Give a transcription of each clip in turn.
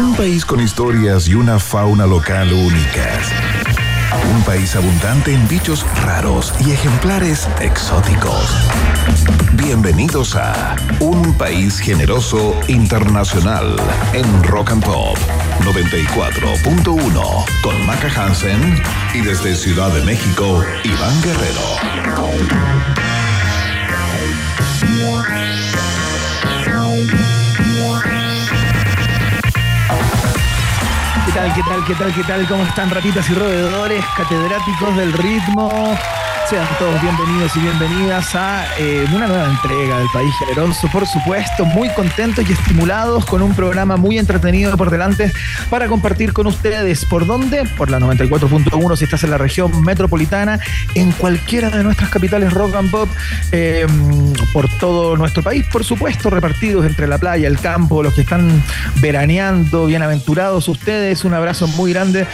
Un país con historias y una fauna local únicas. Un país abundante en bichos raros y ejemplares exóticos. Bienvenidos a Un País Generoso Internacional en Rock and Pop 94.1 con Maca Hansen y desde Ciudad de México, Iván Guerrero. ¿Qué tal, qué tal, qué tal, qué tal? ¿Cómo están ratitas y roedores, catedráticos del ritmo? Sean todos bienvenidos y bienvenidas a eh, una nueva entrega del País Generoso, por supuesto, muy contentos y estimulados con un programa muy entretenido por delante para compartir con ustedes. ¿Por dónde? Por la 94.1 si estás en la región metropolitana, en cualquiera de nuestras capitales rock and pop, eh, por todo nuestro país, por supuesto, repartidos entre la playa, el campo, los que están veraneando, bienaventurados ustedes. Un abrazo muy grande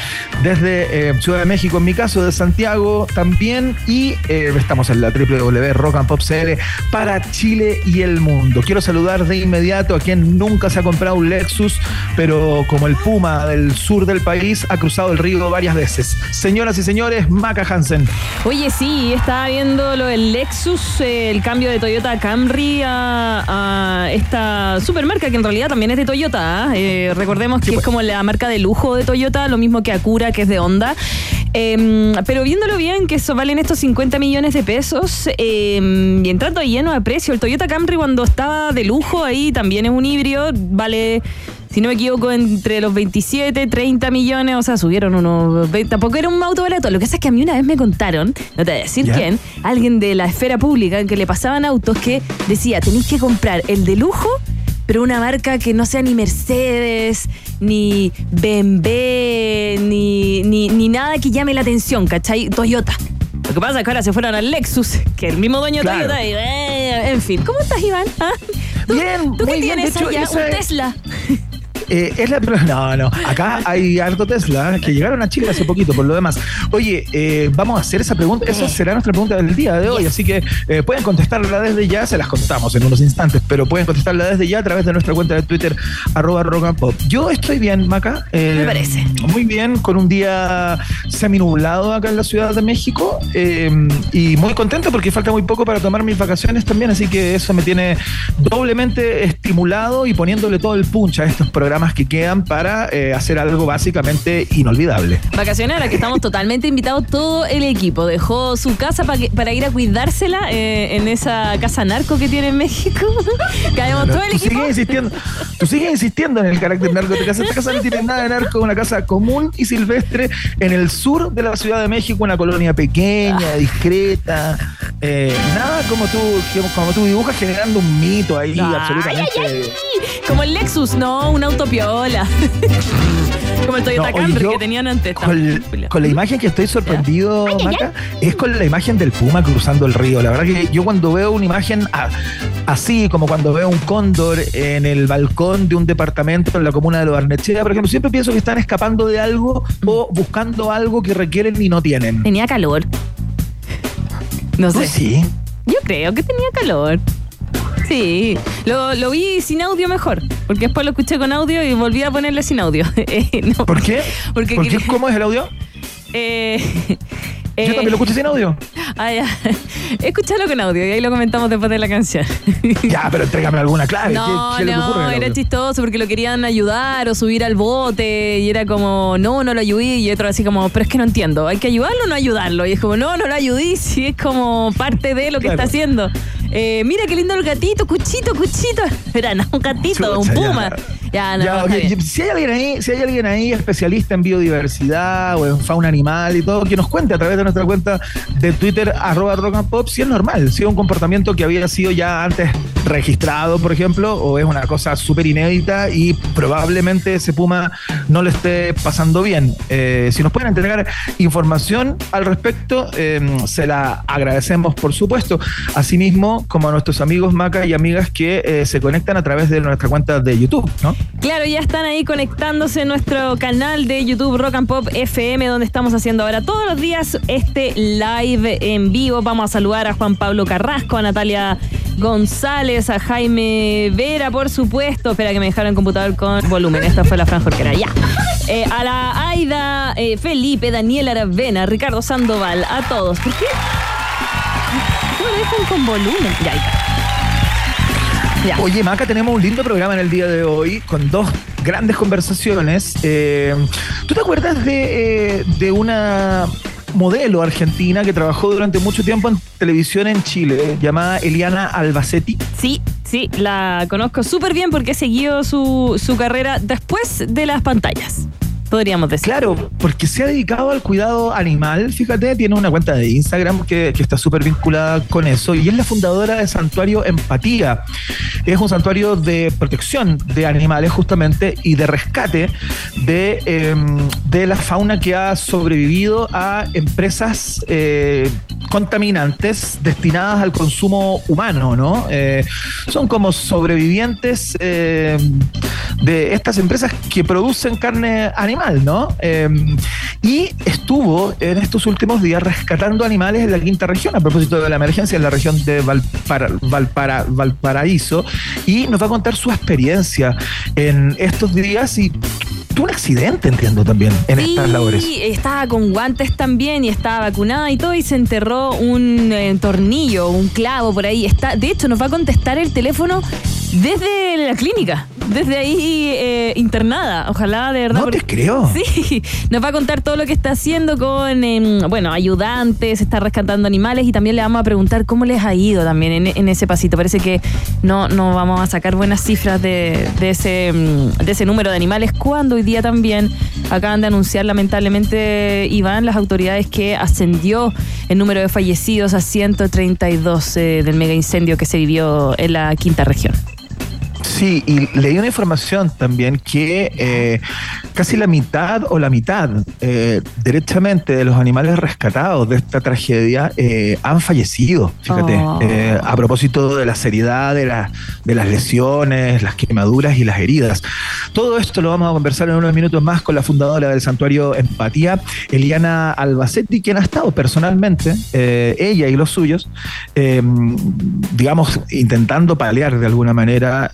desde eh, Ciudad de México, en mi caso, de Santiago también, y eh, estamos en la www Rock and Pop CL para Chile y el mundo. Quiero saludar de inmediato a quien nunca se ha comprado un Lexus, pero como el Puma del sur del país ha cruzado el río varias veces. Señoras y señores, Maca Hansen. Oye, sí, estaba viendo lo del Lexus, eh, el cambio de Toyota Camry a, a, esta supermarca que en realidad también es de Toyota. Eh, recordemos que es como la marca de lujo de Toyota, lo mismo que Acura, que es de Honda. Eh, pero viéndolo bien, que eso valen estos 50 millones de pesos eh, y entrando lleno de precio. El Toyota Camry cuando estaba de lujo ahí también es un híbrido, vale si no me equivoco, entre los 27, 30 millones, o sea, subieron unos. Tampoco era un auto barato. Lo que pasa es que a mí una vez me contaron, no te voy a decir ¿Ya? quién, alguien de la esfera pública que le pasaban autos que decía: tenéis que comprar el de lujo, pero una marca que no sea ni Mercedes, ni BMW, ni, ni, ni nada que llame la atención, ¿cachai? Toyota. Lo que pasa es que ahora se fueron al Lexus, que el mismo dueño de Claro. Toyota. y, eh, en fin, ¿cómo estás, Iván? ¿Ah? ¿Tú, Bien, ¿tú qué bien. tienes hecho, allá? ¿Un es- Tesla? Eh, es la no, no. Acá hay harto Tesla que llegaron a Chile hace poquito, por lo demás. Oye, eh, vamos a hacer esa pregunta. Esa será nuestra pregunta del día de hoy. Así que eh, pueden contestarla desde ya. Se las contamos en unos instantes, pero pueden contestarla desde ya a través de nuestra cuenta de Twitter, arroba rock and pop. Yo estoy bien, Maca. eh, Me parece. Muy bien, con un día seminublado acá en la Ciudad de México. eh, y muy contento porque falta muy poco para tomar mis vacaciones también. Así que eso me tiene doblemente estimulado y poniéndole todo el punch a estos programas que quedan para eh, hacer algo básicamente inolvidable. Vacaciones a la que estamos totalmente invitados todo el equipo. Dejó su casa pa que- para ir a cuidársela eh, en esa casa narco que tiene en México. Caemos todo el tú equipo. sigues insistiendo, tú sigues insistiendo en el carácter narco de tu casa. Esta casa no tiene nada de narco, una casa común y silvestre en el sur de la Ciudad de México, una colonia pequeña, discreta. eh, nada como tú, como tú dibujas generando un mito ahí Ay, absolutamente. ay, ay. Como el Lexus, no, un auto piola. Como el Toyota No, oye, Camry yo que tenían antes. Con, con la imagen que estoy sorprendido, Maca, es con la imagen del puma cruzando el río. La verdad que yo cuando veo una imagen así, como cuando veo un cóndor en el balcón de un departamento en la comuna de Los Barnechea, por ejemplo, siempre pienso que están escapando de algo o buscando algo que requieren y no tienen. Tenía calor. No sé. Pues sí. Yo creo que tenía calor. Sí, lo, lo vi sin audio mejor, porque después lo escuché con audio y volví a ponerle sin audio. Eh, no, ¿Por qué? Porque ¿Por qué? quería- ¿Cómo es el audio? Eh, Yo eh, también lo escuché sin audio. ah, ya. Escúchalo con audio y ahí lo comentamos después de la canción. Ya, pero entrégame alguna clave. No, ¿Qué, qué ocurre no, el era audio? chistoso porque lo querían ayudar o subir al bote y era como, no, no lo ayudé y otro así como, pero es que no entiendo, ¿hay que ayudarlo o no ayudarlo? Y es como, no, no lo ayudé, si es como parte de lo que Claro. está haciendo. Eh, mira qué lindo el gatito, cuchito, cuchito. Era no, un gatito, un Chucha, puma. Ya, no, Ya, si hay alguien ahí, si hay alguien ahí especialista en biodiversidad o en fauna animal y todo, que nos cuente a través de nuestra cuenta de Twitter, arroba rock and pop, si es normal, si es un comportamiento que había sido ya antes registrado, por ejemplo, o es una cosa súper inédita y probablemente ese puma no le esté pasando bien. Eh, si nos pueden entregar información al respecto, eh, se la agradecemos, por supuesto. Asimismo, como a nuestros amigos Maca y amigas que eh, se conectan a través de nuestra cuenta de YouTube, ¿no? Claro, ya están ahí conectándose en nuestro canal de YouTube Rock and Pop FM, donde estamos haciendo ahora todos los días este live en vivo. Vamos a saludar a Juan Pablo Carrasco, a Natalia González, a Jaime Vera, por supuesto. Espera que me dejaron el computador con volumen. Esta fue la franja era ya. Eh, a la Aida, eh, Felipe, Daniel Aravena, Ricardo Sandoval, a todos. ¿Por qué? ¿Cómo lo dejan con volumen? Ya, ahí Oye, Maca, tenemos un lindo programa en el día de hoy con dos grandes conversaciones. Eh, ¿Tú te acuerdas de, de una modelo argentina que trabajó durante mucho tiempo en televisión en Chile, llamada Eliana Albacete. Sí, sí, la conozco súper bien porque he seguido su, su carrera después de las pantallas podríamos decir. Claro, porque se ha dedicado al cuidado animal, fíjate, tiene una cuenta de Instagram que, está súper vinculada con eso y es la fundadora de Santuario Empatía. Es un santuario de protección de animales justamente y de rescate de, em, de la fauna que ha sobrevivido a empresas eh, contaminantes destinadas al consumo humano, ¿no? Eh, son como sobrevivientes eh, de estas empresas que producen carne animal, ¿no? Eh, y estuvo en estos últimos días rescatando animales en la quinta región, a propósito de la emergencia en la región de Valparaíso, y nos va a contar su experiencia en estos días y tuvo un accidente, entiendo también, en estas labores. Sí, estaba con guantes también y estaba vacunada y todo y se enterró un eh, tornillo, un clavo por ahí. Está, de hecho, nos va a contestar el teléfono desde la clínica, desde ahí eh, internada. Ojalá de verdad. No te creo. Sí, nos va a contar todo lo que está haciendo con, em, bueno, ayudantes, está rescatando animales y también le vamos a preguntar cómo les ha ido también en, ese pasito. Parece que no, no vamos a sacar buenas cifras de, ese, em, de ese número de animales cuando hoy día también acaban de anunciar lamentablemente, Iván, las autoridades que ascendió el número de fallecidos a 132 eh, del mega incendio que se vivió en la quinta región. Sí, y leí una información también que eh, casi la mitad o la mitad eh, directamente de los animales rescatados de esta tragedia eh, han fallecido, fíjate, oh. a propósito de la seriedad de, de las lesiones, las quemaduras y las heridas. Todo esto lo vamos a conversar en unos minutos más con la fundadora del santuario Empatía, Eliana Albacetti, quien ha estado personalmente, ella y los suyos, digamos, intentando paliar de alguna manera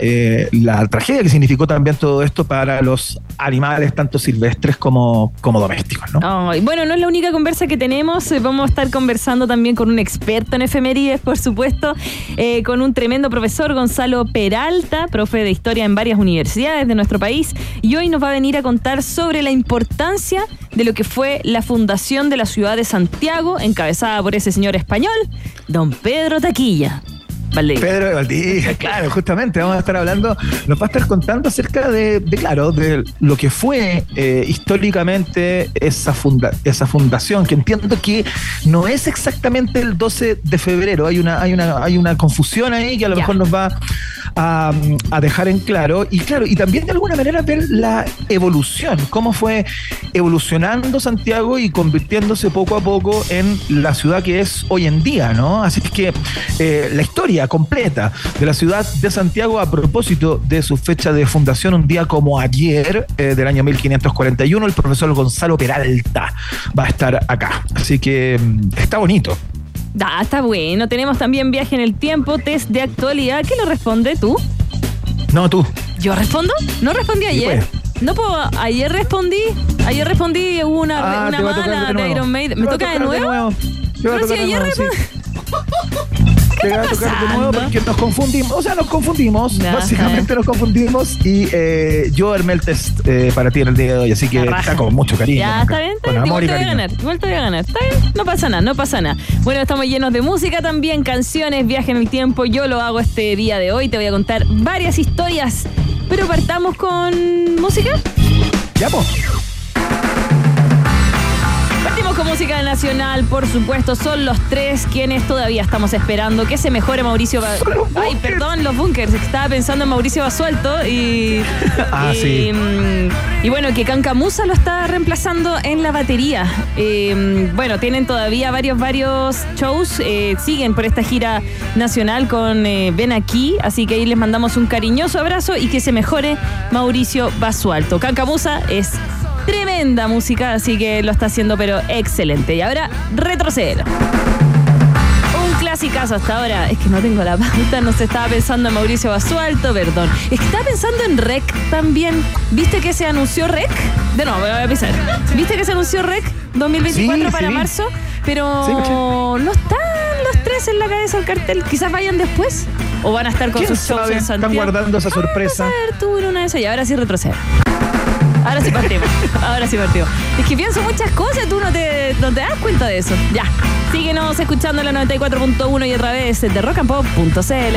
la tragedia que significó también todo esto para los animales, tanto silvestres como, como domésticos. ¿no? bueno, no es la única conversa que tenemos. Eh, vamos a estar conversando también con un experto en efemérides, por supuesto, eh, con un tremendo profesor, Gonzalo Peralta, profe de historia en varias universidades de nuestro país. Y hoy nos va a venir a contar sobre la importancia de lo que fue la fundación de la ciudad de Santiago, encabezada por ese señor español, don Pedro Taquilla. Pedro de Valdivia, claro, justamente vamos a estar hablando, nos va a estar contando acerca de, claro, de lo que fue eh, históricamente esa, funda, esa fundación, que entiendo que no es exactamente el 12 de febrero, hay una, hay una, hay una confusión ahí que a lo mejor nos va a, dejar en claro, y claro, y también de alguna manera ver la evolución, cómo fue evolucionando Santiago y convirtiéndose poco a poco en la ciudad que es hoy en día, ¿no? Así que eh, la historia completa de la ciudad de Santiago a propósito de su fecha de fundación, un día como ayer eh, del año 1541. El profesor Gonzalo Peralta va a estar acá. Así que mm, está bonito. Da, está bueno. Tenemos también viaje en el tiempo, test de actualidad. ¿Qué lo responde tú? No, tú. ¿Yo respondo? No respondí ayer. Pues. No puedo, ayer respondí, ayer respondí una, ah, una mala de, Iron Maiden. ¿Me toca de nuevo? Pero si ayer respondí. te va a tocar de nuevo porque nos confundimos. O sea, nos confundimos. Básicamente nos confundimos. Y eh, yo armé el test eh, para ti en el día de hoy. Así que está con mucho cariño. Ya, está bien. Está bien. Igual te voy a ganar. Igual te voy a ganar. Está bien. No pasa nada, no pasa nada. Bueno, estamos llenos de música también, canciones, viaje en el tiempo. Yo lo hago este día de hoy. Te voy a contar varias historias. Pero partamos con música. Ya, pues con música nacional, por supuesto, son los tres quienes todavía estamos esperando que se mejore Mauricio. Ay, perdón, los bunkers. Estaba pensando en Mauricio Basualto y. ah, sí. Y bueno, que Cancamusa lo está reemplazando en la batería. Eh, bueno, tienen todavía varios, varios shows. Eh, siguen por esta gira nacional con eh, Ven aquí. Así que ahí les mandamos un cariñoso abrazo y que se mejore Mauricio Basualto. Cancamusa es Tremenda música, así que lo está haciendo, pero excelente. Y ahora retroceder clásicas hasta ahora. Es que no tengo la pauta, no se estaba pensando en Mauricio Basualto, perdón. Es que estaba pensando en REC también. ¿Viste que se anunció REC? De nuevo, voy a pisar. ¿Viste que se anunció REC 2024 para marzo? Pero no están los tres en la cabeza del cartel. Quizás vayan después. O van a estar con sus shows en Santiago. Están guardando esa sorpresa. a ver, tú una de esas y ahora sí retrocede. Ahora sí partimos. Ahora sí partimos. Es que pienso muchas cosas, tú no te, no te das cuenta de eso. Ya. Síguenos escuchando la 94.1 y otra vez de rockandpop.cl.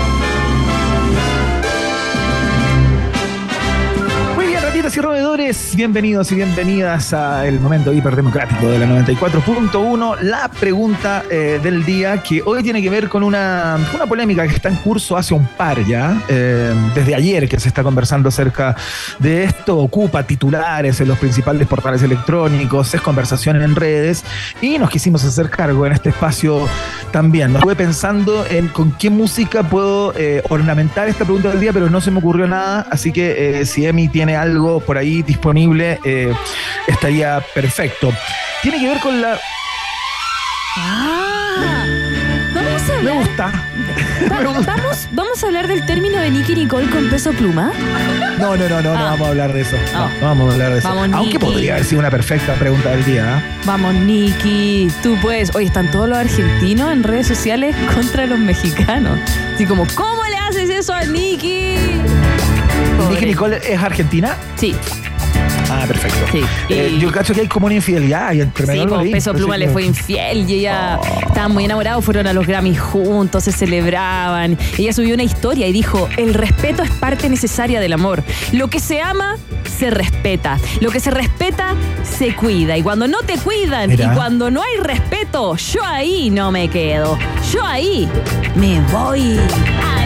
Ratitas y roedores, bienvenidos y bienvenidas a el momento hiperdemocrático de la 94.1. La pregunta eh, del día que hoy tiene que ver con una, una, polémica que está en curso hace un par ya, eh, desde ayer que se está conversando acerca de esto, ocupa titulares en los principales portales electrónicos, es conversación en redes y nos quisimos hacer cargo en este espacio también. Estuve pensando en con qué música puedo eh, ornamentar esta pregunta del día, pero no se me ocurrió nada, así que si Emi tiene algo por ahí disponible, eh, estaría perfecto. Tiene que ver con la. Ah, vamos a Me gusta. Vamos, vamos a hablar del término de Nicky Nicole con peso pluma. No, no, no, no, no Ah. vamos a hablar de eso. No, Ah. no vamos a hablar de eso. Vamos, Aunque Nicky. podría haber sido una perfecta pregunta del día. ¿ah? Vamos, Nicky, tú puedes. Oye, están todos los argentinos en redes sociales contra los mexicanos. Así como, ¿cómo le haces eso a Nicky? Pobre. Nicky Nicole es argentina. Sí, Ah, perfecto. sí. Eh, yo cacho que hay como una infidelidad ahí entre Sí, medio, con ahí, Peso Pluma que- le fue infiel y ella estaban muy enamorados, fueron a los Grammys juntos, se celebraban. Ella subió una historia y dijo, el respeto es parte necesaria del amor. Lo que se ama, se respeta. Lo que se respeta, se cuida. Y cuando no te cuidan Mira. y cuando no hay respeto, yo ahí no me quedo. Yo ahí me voy. Mira,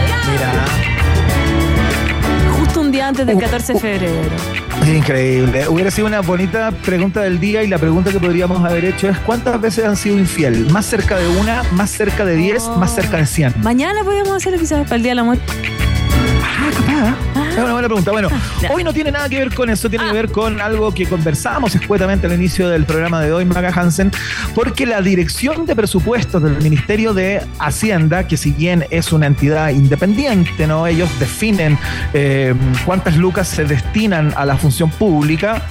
día antes del 14 de febrero. increíble. Hubiera sido una bonita pregunta del día y la pregunta que podríamos haber hecho es ¿cuántas veces han sido infiel? ¿Más cerca de una? ¿Más cerca de 10? Oh. ¿Más cerca de 100? Mañana podemos hacerlo quizás para el Día del Amor. Ah, capaz. Es una buena pregunta. Bueno, hoy no tiene nada que ver con eso, tiene Ah. que ver con algo que conversamos escuetamente al inicio del programa de hoy, Maga Hansen, porque la Dirección de Presupuestos del Ministerio de Hacienda, que si bien es una entidad independiente, ¿no? Ellos definen eh, cuántas lucas se destinan a la función pública.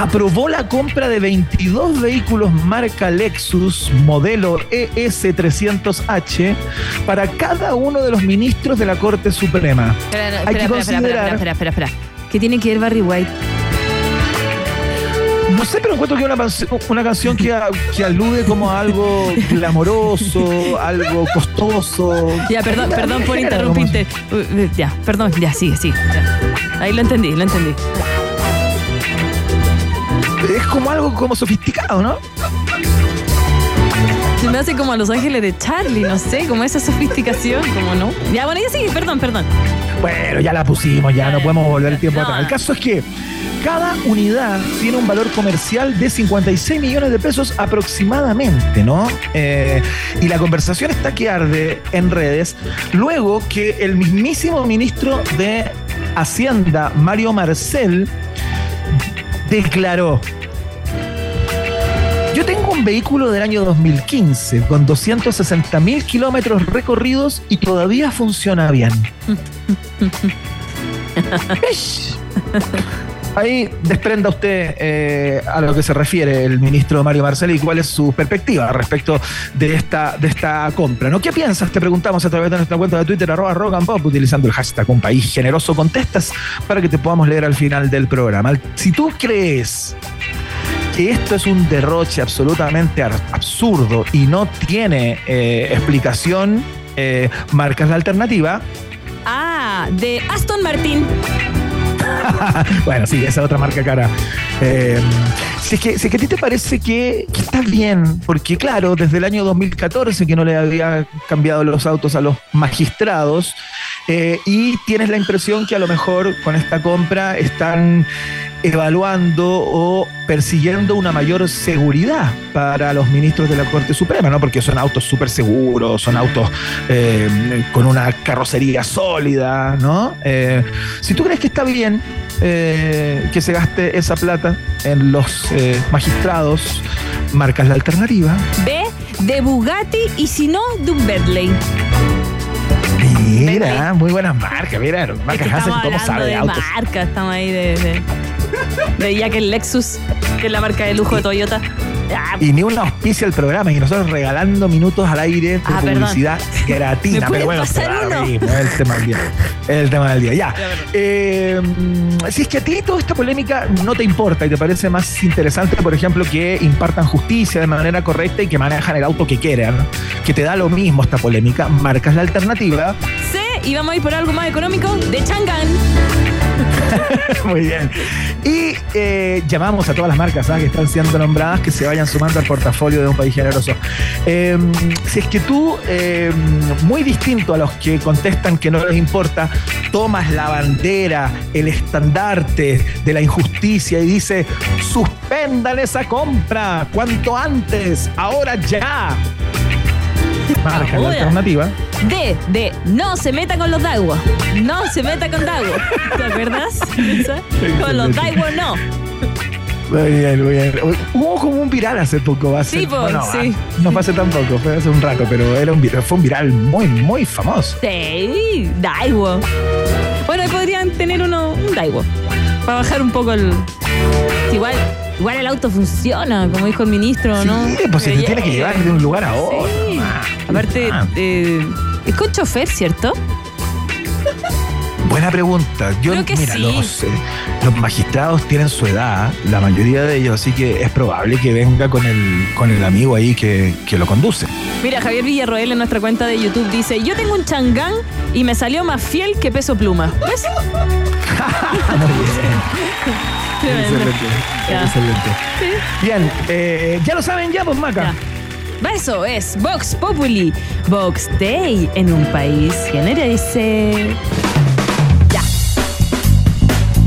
Aprobó la compra de 22 vehículos marca Lexus modelo E ES300H para cada uno de los ministros de la Corte Suprema. Espera, no, Hay espera, que considerar- espera, espera, espera. ¿Qué tiene que ver Barry White? No sé, pero encuentro que es una, una canción que, a- que alude como a algo glamoroso, algo costoso. Ya, perdón, perdón por interrumpirte. Uh, Ya, perdón, ya, sigue, sigue. ya. Ahí lo entendí, lo entendí. Es como algo como sofisticado, ¿no? Se me hace como a Los Ángeles de Charlie, no sé, como esa sofisticación, como no. Ya, bueno, ya sigue, perdón, perdón. Bueno, ya la pusimos, ya no podemos volver el tiempo No. atrás. El caso es que cada unidad tiene un valor comercial de 56 millones de pesos aproximadamente, ¿no? Eh, y la conversación está que arde en redes luego que el mismísimo ministro de Hacienda, Mario Marcel, declaró. Yo tengo un vehículo del año 2015 con 260 mil kilómetros recorridos y todavía funciona bien. Ahí desprenda usted eh, a lo que se refiere el ministro Mario Marcel y cuál es su perspectiva respecto de esta, de esta compra. ¿no? ¿Qué piensas? Te preguntamos a través de nuestra cuenta de Twitter, arroba rock and pop, utilizando el hashtag un país generoso. Contestas para que te podamos leer al final del programa. Si tú crees que esto es un derroche absolutamente absurdo y no tiene eh, explicación, eh, marcas la alternativa. Ah, de Aston Martin. bueno, sí, esa otra marca cara. Eh, si, es que, si es que a ti te parece que, que está bien, porque claro, desde el año 2014 que no le había cambiado los autos a los magistrados, eh, y tienes la impresión que a lo mejor con esta compra están evaluando o persiguiendo una mayor seguridad para los ministros de la Corte Suprema, ¿no? Porque son autos súper seguros, son autos eh, con una carrocería sólida, ¿no? Eh, si tú crees que está bien eh, que se gaste esa plata en los magistrados, marcas la alternativa. B, de Bugatti y si no, de un Bentley. Mira, muy buenas marcas, mira, Es marcas que Hansen, estamos ¿cómo sabe de de autos? marca, estamos ahí de, de, de ya que el Lexus, que es la marca de lujo de Toyota. Ah, Y ni un auspicio al programa, y nosotros regalando minutos al aire de Ah, publicidad gratuita. ¿Me puede Pero bueno, es el tema del día. Es el tema del día. Ya. Eh, si es que a ti toda esta polémica no te importa y te parece más interesante, por ejemplo, que impartan justicia de manera correcta y que manejan el auto que quieran, que te da lo mismo esta polémica, marcas la alternativa. C, y vamos a ir por algo más económico, de Chang'an. Muy bien. Y eh, llamamos a todas las marcas ¿ah? que están siendo nombradas que se vayan sumando al portafolio de un país generoso. Em, si es que tú, em, muy distinto a los que contestan que no les importa, tomas la bandera, el estandarte de la injusticia y dice, suspendan esa compra cuanto antes, ahora ya. Marca la alternativa. D, de no se meta con los Daiwo. No se meta con Daiwo. ¿Te acuerdas? Con los Daiwo no. Muy bien, muy bien. Hubo como un viral hace poco. Hace, Sí, pues, bueno, sí. ah, No fue hace tan poco, fue hace un rato, pero era un, fue un viral muy, muy famoso. Sí, Daiwo. Bueno, podrían tener uno, un Daiwo. Para bajar un poco el. Igual, igual el auto funciona, como dijo el ministro, ¿no? Sí, pues se te tiene que llevar de un lugar a otro. Sí. Ah, Aparte, ah. eh, es con chofer, ¿cierto? Buena pregunta. Yo, Creo que mira, sí. los, eh, los magistrados tienen su edad, la mayoría de ellos, así que es probable que venga con el, con el amigo ahí que, que lo conduce. Mira, Javier Villarroel en nuestra cuenta de YouTube dice: Yo tengo un changán y me salió más fiel que peso pluma. ¿Ves? Excelente. Ya. Excelente. Bien, eh, ya lo saben ya, pues Maca. Ya. Eso es Vox Populi, Vox Day en un país generese. Ya.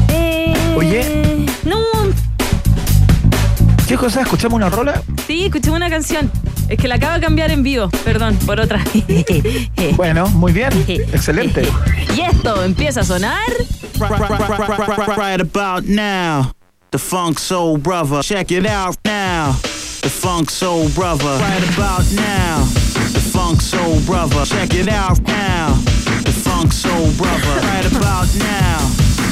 Eh, Oye. No, ¿Qué cosa? ¿Escuchamos una rola? sí, escuché una canción. Es que la acabo de cambiar en vivo, perdón, por otra. Bueno, muy bien. Excelente. Y esto empieza a sonar. right, about now. The Funk Soul Brother. Check it out now. The Funk Soul Brother. Right about now. The Funk Soul Brother. Check it out now. The Funk Soul Brother. Right about now.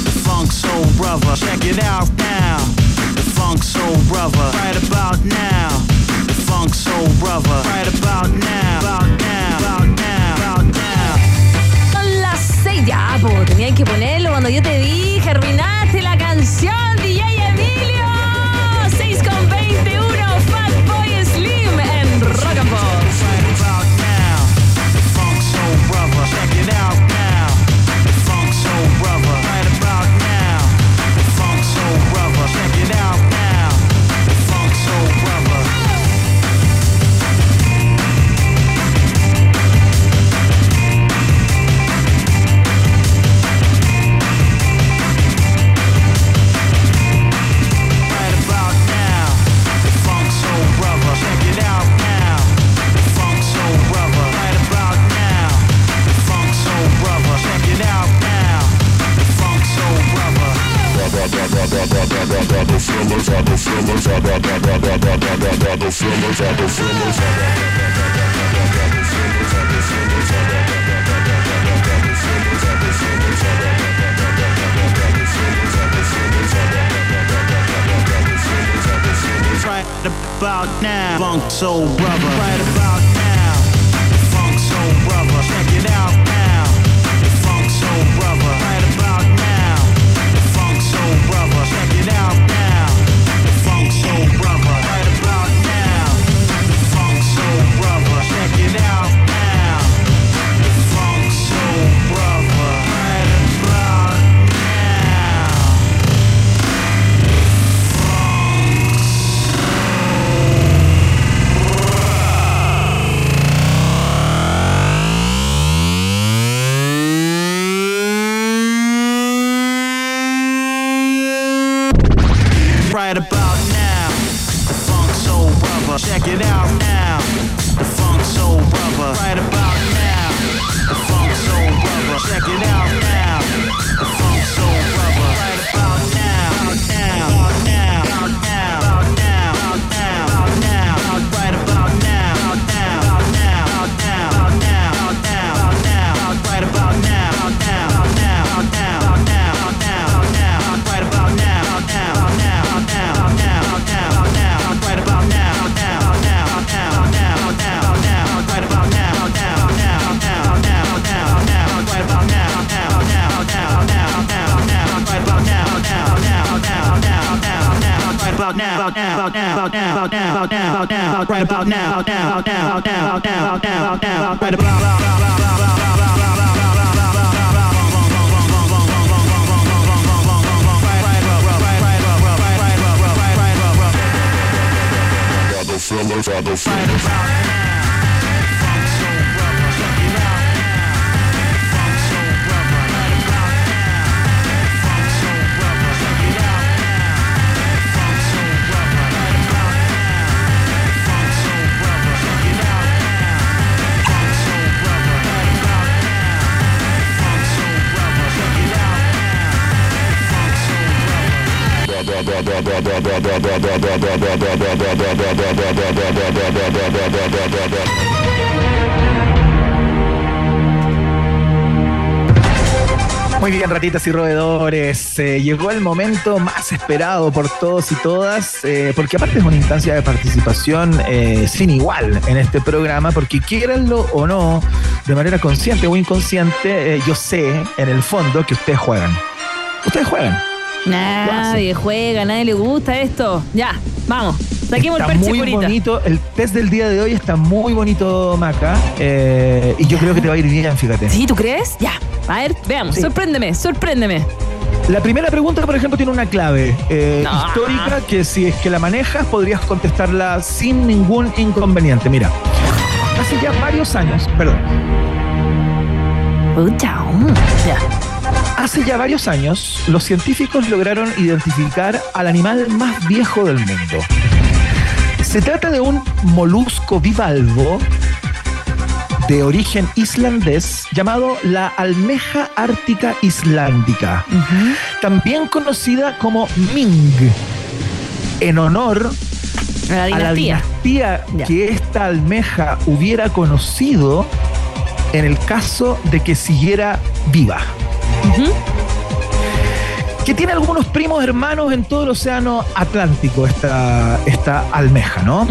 The Funk Soul Brother. Check it out now. The Funk Soul Brother. Right about now. Funk Soul las seis. Ya, po, tenían que ponerlo. Cuando yo te dije, arruinaste la canción, about now, Funk Soul Brother. Right about now, Funk Soul Brother. Check it out about now, about now, about now, about now, about now, about now, about now, right about now, about now, about now, about now, about now, about now, about now, right about now. Rockefeller, Rockefeller. Muy bien, ratitas y roedores. Eh, llegó el momento más esperado por todos y todas, eh, porque aparte es una instancia de participación eh, sin igual en este programa, porque quieranlo o no, de manera consciente o inconsciente, yo sé en el fondo que ustedes juegan. Ustedes juegan. Nadie juega, nadie le gusta esto. Ya, vamos. Saquemos Está el perche muy curita. bonito, el test del día de hoy está muy bonito, Maca, eh, y yo creo que te va a ir bien, fíjate. ¿Sí, tú crees? Ya. A ver, veamos. Sí. Sorpréndeme, sorpréndeme. La primera pregunta, por ejemplo, tiene una clave eh, No. histórica que si es que la manejas podrías contestarla sin ningún inconveniente. Mira, hace ya varios años, perdón, mm, ya. Hace ya varios años los científicos lograron identificar al animal más viejo del mundo. Se trata de un molusco bivalvo de origen islandés llamado la almeja ártica islandica. También conocida como Ming, en honor A la a la dinastía. que esta almeja hubiera conocido en el caso de que siguiera viva. Que tiene algunos primos hermanos en todo el océano Atlántico, esta, esta almeja, ¿no?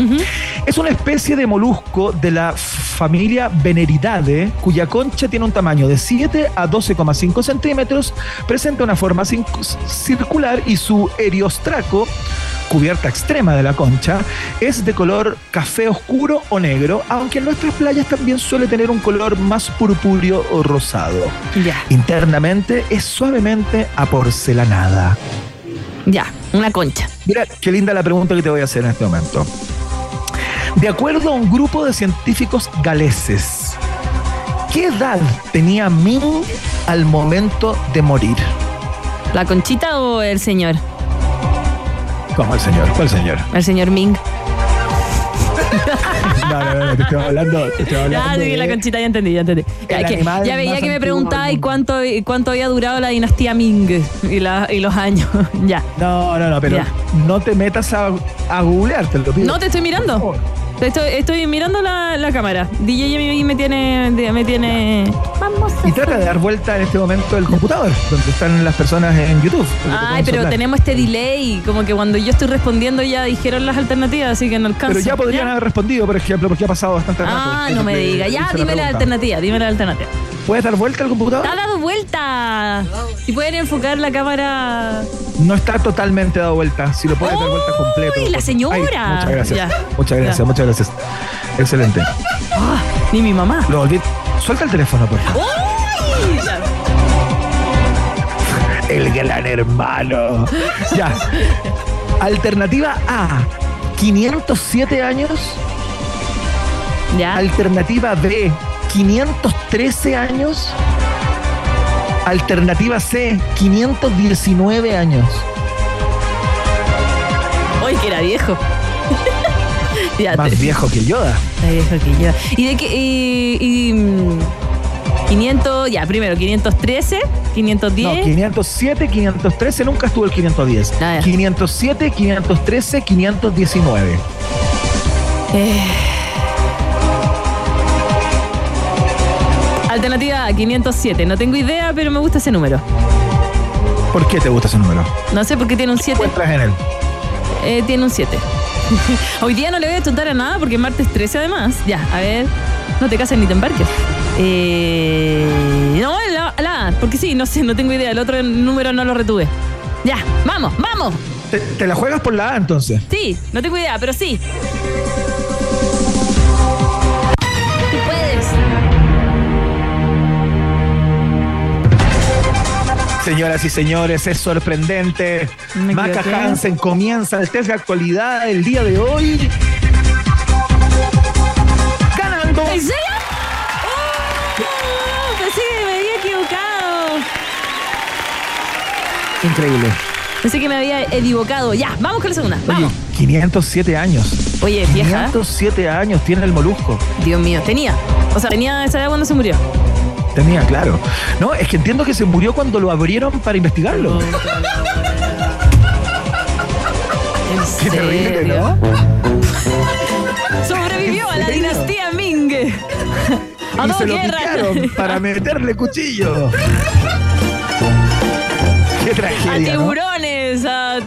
Es una especie de molusco de la familia Veneridae, cuya concha tiene un tamaño de 7 a 12,5 centímetros, presenta una forma circular y su eriostraco, cubierta extrema de la concha, es de color café oscuro o negro, aunque en nuestras playas también suele tener un color más purpúreo o rosado. Ya, Internamente es suavemente aporcelanada. ya. Una concha. Mira, qué linda la pregunta que te voy a hacer en este momento. De acuerdo a un grupo de científicos galeses, ¿qué edad tenía Ming al momento de morir? ¿La conchita o el señor? ¿Cómo el señor? ¿Cuál señor? El señor Ming. No, no, no, te estoy hablando, te estoy sí, de- la conchita, ya entendí, ya entendí. Ya, que- veía que me preguntaba y cuánto, cuánto había durado la dinastía Ming y, la, y los años. ya. No, no, no, pero Ya. no te metas a, a googlear, te lo pido. No te estoy mirando. Estoy, estoy mirando la, la cámara. DJ me, me tiene. Me tiene. Vamos a Y trata de dar vuelta en este momento el computador, donde están las personas en YouTube. Ay, pero tenemos este delay. Como que cuando yo estoy respondiendo ya dijeron las alternativas, así que no alcanzo. Pero ya podrían haber respondido, por ejemplo, porque ha pasado bastante rato. Ah, no me diga. hice Ya, dime la alternativa, dime la alternativa. ¿Puedes dar vuelta al computador? ¡Está dado vuelta! Si pueden enfocar la cámara. No está totalmente dado vuelta. Si lo puedes dar vuelta completo. ¡Uy, la Ay, señora! muchas gracias. Ya. Muchas gracias, Ya. muchas gracias. Excelente. Ah, ni mi mamá. Lo volví. Suelta el teléfono, por favor. ¡Uy! Ya. El gran hermano. ya. Alternativa A. 507 años. Ya. Alternativa B. 513 años. Alternativa C. 519 años. Uy, que era viejo. ya, Más te- viejo que Yoda. Está viejo que yo. ¿Y de qué? Y, y, mm, 500, ya, primero, 513, 510. No, 507, 513, nunca estuvo el 510. Ah, ya. 507, 513, 519. Eh. Alternativa A, 507. No tengo idea, pero me gusta ese número. ¿Por qué te gusta ese número? No sé por qué tiene un 7. Encuentras en él. Eh, tiene un 7. Hoy día no le voy a chutar a nada porque es martes 13 además. Ya, a ver. No te cases ni te embarques. Eh, no, la, la A, porque sí, no sé, no tengo idea. El otro número no lo retuve. Ya, vamos, vamos. ¿Te, te la juegas por la A entonces? Sí, no tengo idea, pero sí. Señoras y señores, es sorprendente. Me Maca equivoqué. Hansen comienza el test de actualidad el día de hoy. ¿En serio? ¡Oh! Pensé que me había equivocado. Increíble. Pensé que me había equivocado. Ya, vamos con la segunda. Oye, Vamos. 507 años. Oye, vieja. 507 años tiene el molusco. Dios mío, tenía. O sea, tenía esa edad cuando se murió. Tenía, claro. No, es que entiendo que se murió cuando lo abrieron para investigarlo. ¿En Qué terrible? ¿no? Sobrevivió a la dinastía Ming. A Y dos se lo picaron para meterle cuchillo. Qué A tragedia, ¿no? tiburones, a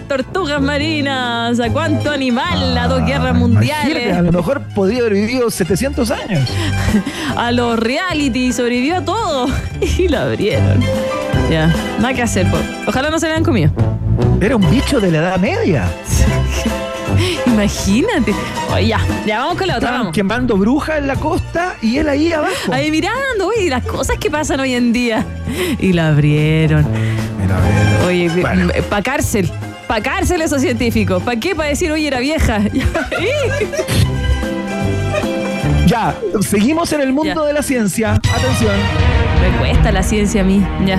tortugas marinas, a cuánto animal, a dos guerras Imagínate, a mundiales, lo mejor podría haber vivido 700 años. a los reality, sobrevivió a todo. Y lo abrieron. Ya, nada que hacer. Ojalá no se le hayan comido. Era un bicho de la Edad Media. Imagínate. Oye, ya, ya vamos con la otra, Estaban vamos. quemando brujas en la costa y él ahí abajo. Ahí mirando, oye, las cosas que pasan hoy en día. Y la abrieron. Mira, a ver. Oye, Bueno. pa' cárcel. Pa' cárcel esos científicos. ¿Para qué? Para decir, oye, era vieja. Ya, seguimos en el mundo Ya. de la ciencia. Atención. Me cuesta la ciencia a mí. Ya.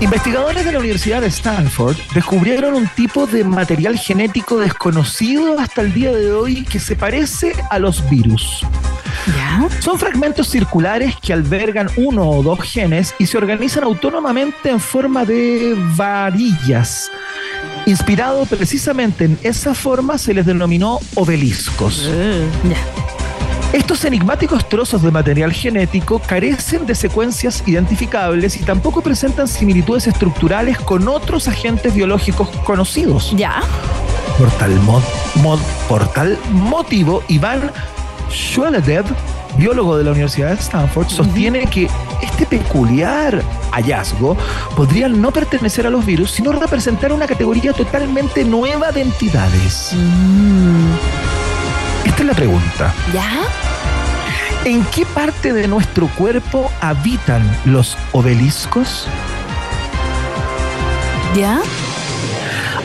Investigadores de la Universidad de Stanford descubrieron un tipo de material genético desconocido hasta el día de hoy que se parece a los virus. ¿Ya? Son fragmentos circulares que albergan uno o dos genes y se organizan autónomamente en forma de varillas. Inspirado precisamente en esa forma se les denominó obeliscos. Ya. Estos enigmáticos trozos de material genético carecen de secuencias identificables y tampoco presentan similitudes estructurales con otros agentes biológicos conocidos. Ya. Por tal, mo- mo- por tal motivo, Iván Shueledev, biólogo de la Universidad de Stanford, sostiene que este peculiar hallazgo podría no pertenecer a los virus, sino representar una categoría totalmente nueva de entidades. Mm, Esta es la pregunta. ¿Ya? ¿En qué parte de nuestro cuerpo habitan los obeliscos? ¿Ya?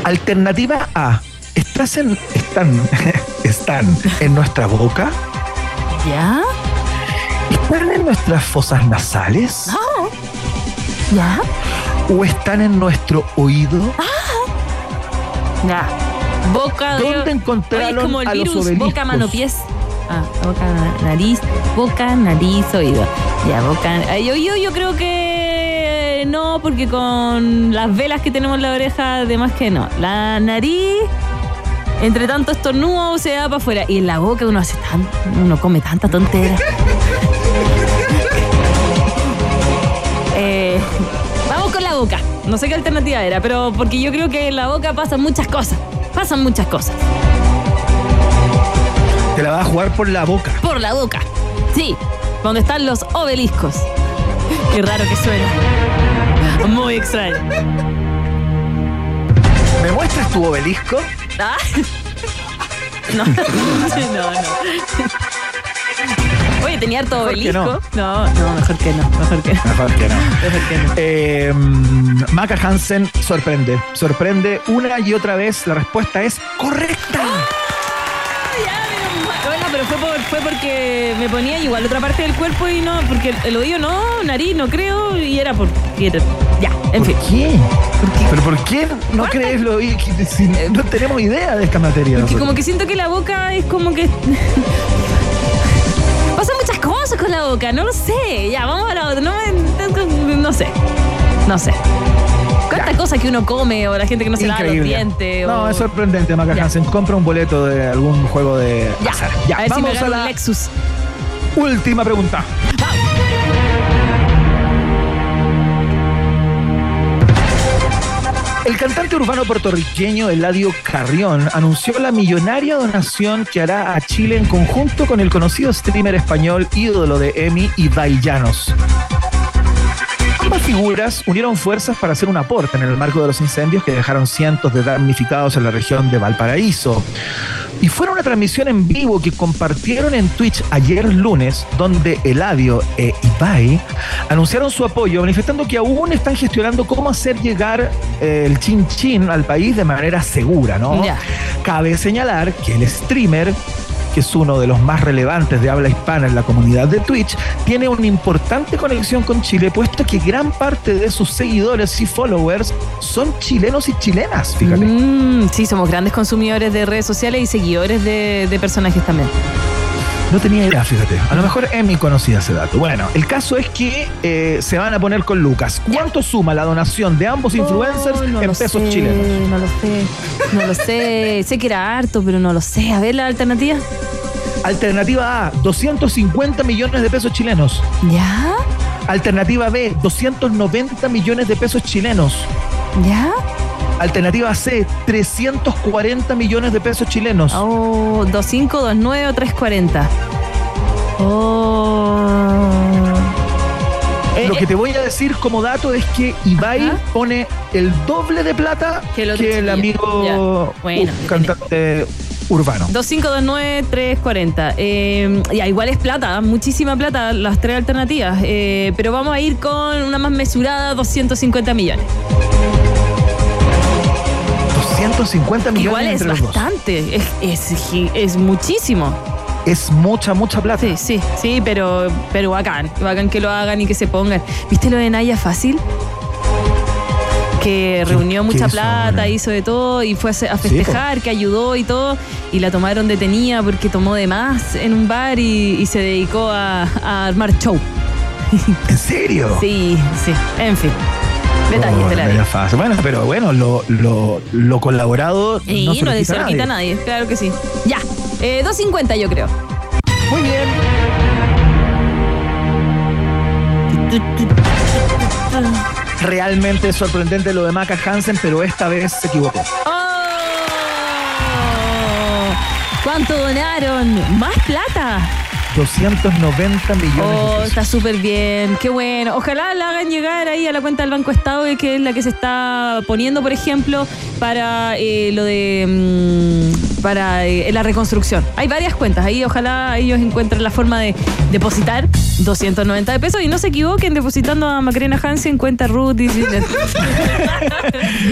Alternativa A. ¿Estás en, están, están en nuestra boca? ¿Ya? ¿Están en nuestras fosas nasales? ¿Ya? ¿O están en nuestro oído? Ya. Boca de. ¿Dónde encontraron como el a los virus, obeliscos? boca, mano, pies. Ah, boca, na- nariz, boca, nariz, oído. Ya, boca. Ay, oído, yo creo que no, porque con las velas que tenemos en la oreja, además que no. La nariz, entre tanto estornudo, se da para afuera. Y en la boca uno hace tan, uno come tanta tontera. Eh, vamos con la boca. No sé qué alternativa era, pero porque yo creo que en la boca pasan muchas cosas. Pasan muchas cosas. Te la vas a jugar por la boca. Por la boca. Sí, donde están los obeliscos. Qué raro que suena. Muy extraño. ¿Me muestras tu obelisco? Ah. No, no, no. Oye, tenía harto Mejor obelisco. No. no, mejor que no. Mejor que no. Mejor que no. Mejor que no. Eh, Maca Hansen sorprende. Sorprende una y otra vez. La respuesta es correcta menos mal. Bueno, pero fue, por- porque me ponía igual otra parte del cuerpo y no, porque el oído no, nariz no creo, y era por. y era- ya, en ¿Por fin. qué? ¿Pero por qué no ¿Cuántas- crees lo que- si no tenemos idea de esta materia? Porque nosotros? como que siento que la boca es como que. Pasan muchas cosas con la boca, no lo sé. Ya, vamos a la otra. No, no sé. No sé. ¿Cuántas cosas que uno come o la gente que no se lava los dientes? No, o... es sorprendente, Maca Ya. Hansen. Compra un boleto de algún juego de Ya, azar. a ver si me vamos a la Lexus. última pregunta. El cantante urbano puertorriqueño Eladio Carrión anunció la millonaria donación que hará a Chile en conjunto con el conocido streamer español ídolo de Emi, Ibai Llanos. Ambas figuras unieron fuerzas para hacer un aporte en el marco de los incendios que dejaron cientos de damnificados en la región de Valparaíso. Y fue una transmisión en vivo que compartieron en Twitch ayer lunes, donde Eladio e Ibai anunciaron su apoyo, manifestando que aún están gestionando cómo hacer llegar eh, el chin chin al país de manera segura, ¿no? Cabe señalar que el streamer que es uno de los más relevantes de habla hispana en la comunidad de Twitch, tiene una importante conexión con Chile, puesto que gran parte de sus seguidores y followers son chilenos y chilenas, fíjate. Mm, sí, somos grandes consumidores de redes sociales y seguidores de, de personajes también. No tenía idea, fíjate. A lo mejor Emi conocía ese dato. Bueno, el caso es que eh, se van a poner con Lucas. ¿Cuánto suma la donación de ambos influencers Oh, no en pesos sé, chilenos? No lo sé, no lo sé. sé que era harto, pero no lo sé. A ver la alternativa. Alternativa A, 250 millones de pesos chilenos. ¿Ya? Alternativa B, 290 millones de pesos chilenos. ¿Ya? Alternativa C, 340 millones de pesos chilenos. Oh, 2529 o 340. Oh. Eh, Lo que te voy a decir como dato es que Ibai Ajá. pone el doble de plata Que el amigo. Bueno, uh, cantante urbano. 2529 340. Eh, ya, igual es plata, muchísima plata, las tres alternativas. Eh, pero vamos a ir con una más mesurada, 250 millones. 250 millones Igual es entre los dos. bastante, es, es, gi- es muchísimo. Es mucha, mucha plata. Sí, sí, sí, pero, pero bacán. Bacán que lo hagan y que se pongan. ¿Viste lo de Naya Fácil? Que reunió mucha plata, hizo de todo y fue a Sí, festejar, que ayudó y todo. Y la tomaron detenida porque tomó de más en un bar y, y se dedicó a, a armar show. ¿En serio? Sí, sí, en fin. Detalles Oh, de la no vida. fácil. Bueno, pero bueno, lo, lo, lo colaborado Y no no, se quita lo a quita nadie. nadie, claro que sí. Ya, eh, 250 yo creo. Muy bien. Realmente sorprendente lo de Maca Hansen, pero esta vez se equivocó. ¡Oh! ¿Cuánto donaron? ¿Más plata? 290 millones Oh, está súper bien, qué bueno. Ojalá la hagan llegar ahí a la cuenta del Banco Estado, que es la que se está poniendo, por ejemplo, para eh, lo de mm, para eh, la reconstrucción. Hay varias cuentas, ahí ojalá ellos encuentren la forma de depositar 290 de pesos y no se equivoquen depositando a Macarena Hansen cuenta Ruth. y-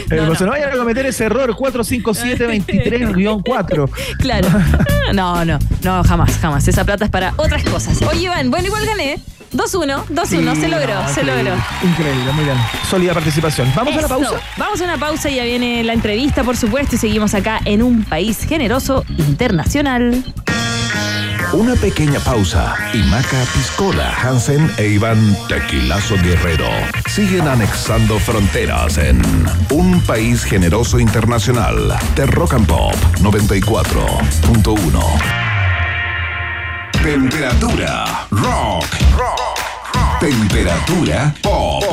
Eh, No, pues no. no vayan a cometer ese error 457-23-4. Claro. No, no, no, jamás, jamás. Esa plata es para otras cosas. Oye, Iván, bueno, igual gané. 2-1, 2-1, se logró, se logró. Increíble, muy bien. Sólida participación. Vamos a la pausa. Vamos a una pausa y ya viene la entrevista, por supuesto, y seguimos acá en un país generoso internacional. Una pequeña pausa y Maca Piscola, Hansen e Iván Tequilazo Guerrero siguen anexando fronteras en un país generoso internacional de Rock and Pop 94.1. Temperatura rock. Temperatura pop.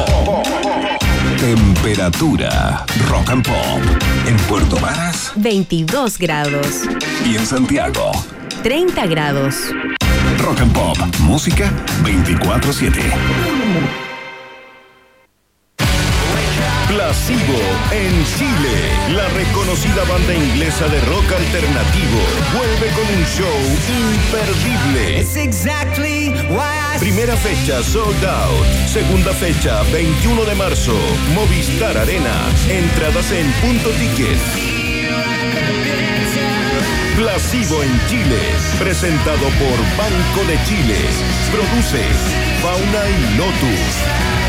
Temperatura rock and pop en Puerto Varas 22 grados, y en Santiago. 30 grados. Rock and Pop, música 24-7. Placebo en Chile. La reconocida banda inglesa de rock alternativo vuelve con un show imperdible. Exactly I Primera fecha sold out. Segunda fecha 21 de marzo. Movistar Arena. Entradas en punto ticket. Placebo en Chile. Presentado por Banco de Chile. Produce Fauna y Lotus.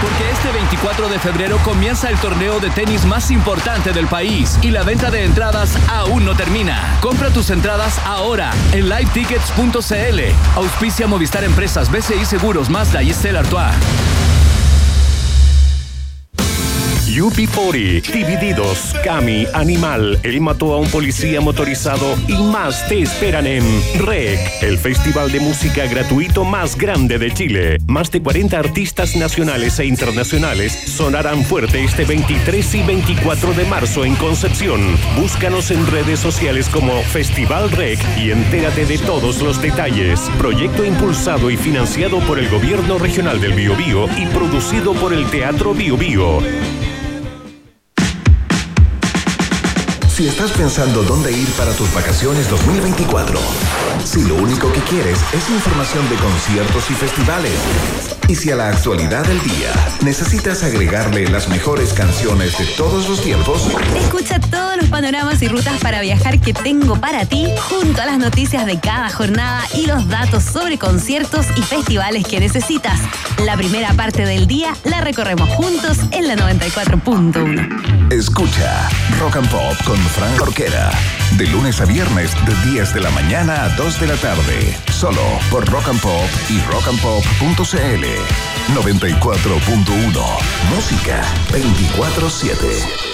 Porque este 24 de febrero comienza el torneo de tenis más importante del país y la venta de entradas aún no termina. Compra tus entradas ahora en livetickets.cl. Auspicia Movistar Empresas, BCI Seguros, Mazda y Stella Artois. UP40, Divididos, Cami, Animal, Él mató a un policía motorizado y más te esperan en REC, el festival de música gratuito más grande de Chile. Más de 40 artistas nacionales e internacionales sonarán fuerte este 23 y 24 de marzo en Concepción. Búscanos en redes sociales como Festival REC y entérate de todos los detalles. Proyecto impulsado y financiado por el Gobierno Regional del Biobío y producido por el Teatro Biobío. Si estás pensando dónde ir para tus vacaciones 2024, si lo único que quieres es información de conciertos y festivales, y si a la actualidad del día necesitas agregarle las mejores canciones de todos los tiempos, Escucha todos los panoramas y rutas para viajar que tengo para ti, junto a las noticias de cada jornada y los datos sobre conciertos y festivales que necesitas. La primera parte del día la recorremos juntos en la 94.1. escucha Rock and Pop con Frank Orquera. De lunes a viernes de 10 de la mañana a 2 de la tarde. Solo por Rock and Pop y rockandpop.cl. 94.1. Música 24-7.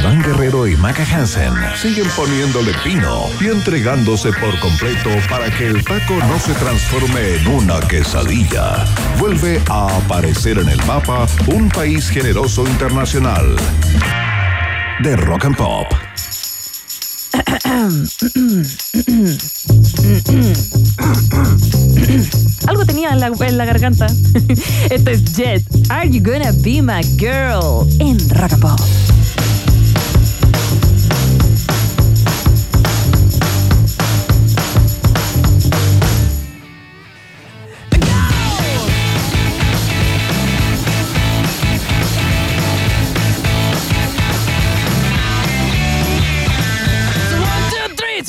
Iván Guerrero y Maca Hansen siguen poniéndole pino y entregándose por completo para que el taco no se transforme en una quesadilla. Vuelve a aparecer en el mapa un país generoso internacional de rock and pop. Algo tenía en la, garganta. Esto es Jet. Are you gonna be my girl? En Rock and Pop.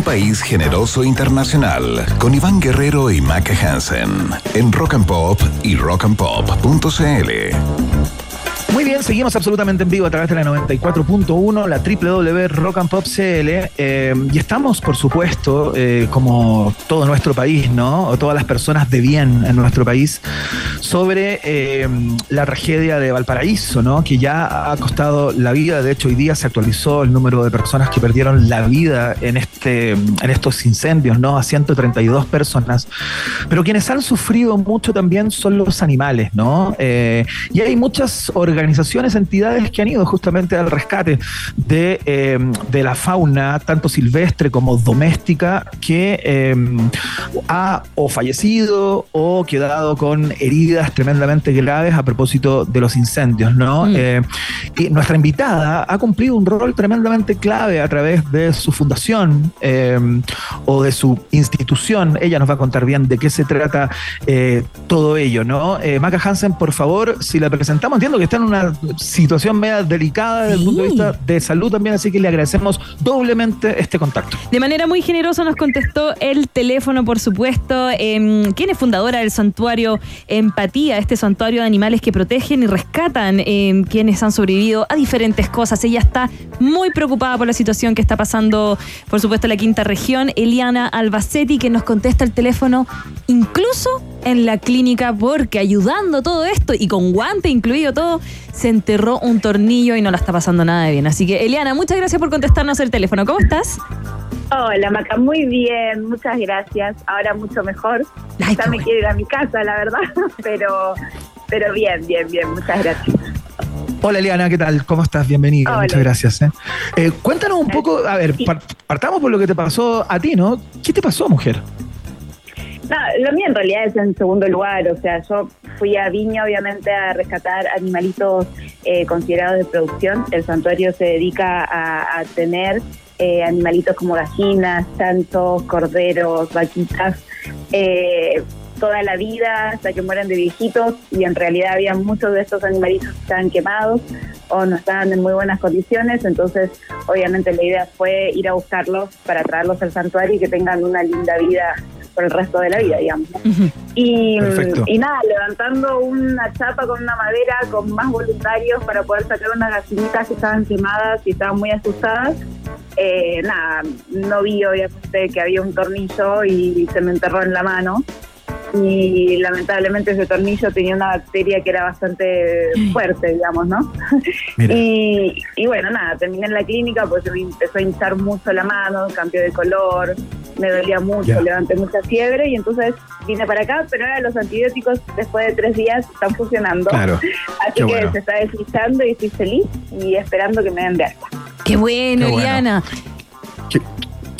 Un País Generoso Internacional con Iván Guerrero y Maca Hansen en Rock and Pop y rockandpop.cl. Muy bien, seguimos absolutamente en vivo a través de la 94.1, la www Rock and Pop CL, eh, y estamos, por supuesto, eh, como todo nuestro país, ¿no? O todas las personas de bien en nuestro país, sobre eh, la tragedia de Valparaíso, ¿no? Que ya ha costado la vida. De hecho, hoy día se actualizó el número de personas que perdieron la vida en este, en estos incendios, ¿no? A 132 personas. Pero quienes han sufrido mucho también son los animales, ¿no? Eh, y hay muchas organizaciones, entidades que han ido justamente al rescate de, eh, de la fauna, tanto silvestre como doméstica, que eh, ha o fallecido o quedado con heridas tremendamente graves a propósito de los incendios, ¿no? Eh, y nuestra invitada ha cumplido un rol tremendamente clave a través de su fundación eh, o de su institución. Ella nos va a contar bien de qué se trata eh, todo ello, ¿no? Maca Hansen, por favor, si la presentamos, entiendo que está en una situación media delicada desde el punto de vista de salud también, así que le agradecemos doblemente este contacto. De manera muy generosa nos contestó el teléfono, por supuesto. Eh, ¿Quién es fundadora del santuario Empatía, este santuario de animales que protegen y rescatan eh, quienes han sobrevivido a diferentes cosas? Ella está muy preocupada por la situación que está pasando, por supuesto, en la quinta región. Eliana Albacetti, que nos contesta el teléfono incluso en la clínica, porque ayudando todo esto y con guante incluido todo, se enterró un tornillo y no la está pasando nada de bien. Así que, Eliana, muchas gracias por contestarnos el teléfono. ¿Cómo estás? Hola, Maca, muy bien, muchas gracias. Ahora mucho mejor. Ay, ya me bueno. quiero ir a mi casa, la verdad, pero, pero bien, bien, bien, muchas gracias. Hola Eliana, ¿qué tal? ¿Cómo estás? Bienvenida. Hola. Muchas gracias. ¿eh? Eh, cuéntanos un poco, a ver, par- partamos por lo que te pasó a ti, ¿no? ¿Qué te pasó, mujer? No, lo mío en realidad es en segundo lugar, o sea, yo fui a Viña obviamente a rescatar animalitos eh, considerados de producción. El santuario se dedica a, a tener eh, animalitos como gallinas, santos, corderos, vaquitas, eh, toda la vida hasta que mueran de viejitos y en realidad había muchos de estos animalitos que estaban quemados o no estaban en muy buenas condiciones, entonces obviamente la idea fue ir a buscarlos para traerlos al santuario y que tengan una linda vida por el resto de la vida, digamos. Y, y nada, levantando una chapa con una madera con más voluntarios para poder sacar unas gallinitas que estaban quemadas y estaban muy asustadas. Eh, nada, no vi obviamente que había un tornillo y se me enterró en la mano. Y lamentablemente ese tornillo tenía una bacteria que era bastante fuerte, digamos, ¿no? Y, y bueno, nada, terminé en la clínica porque se me empezó a hinchar mucho la mano, cambió de color, me dolía mucho, levanté mucha fiebre y entonces vine para acá, pero ahora los antibióticos después de tres días están funcionando. Claro. Así Qué que bueno. se está deslizando y estoy feliz y esperando que me den de alta. Qué bueno, Qué bueno. Eliana. Qué,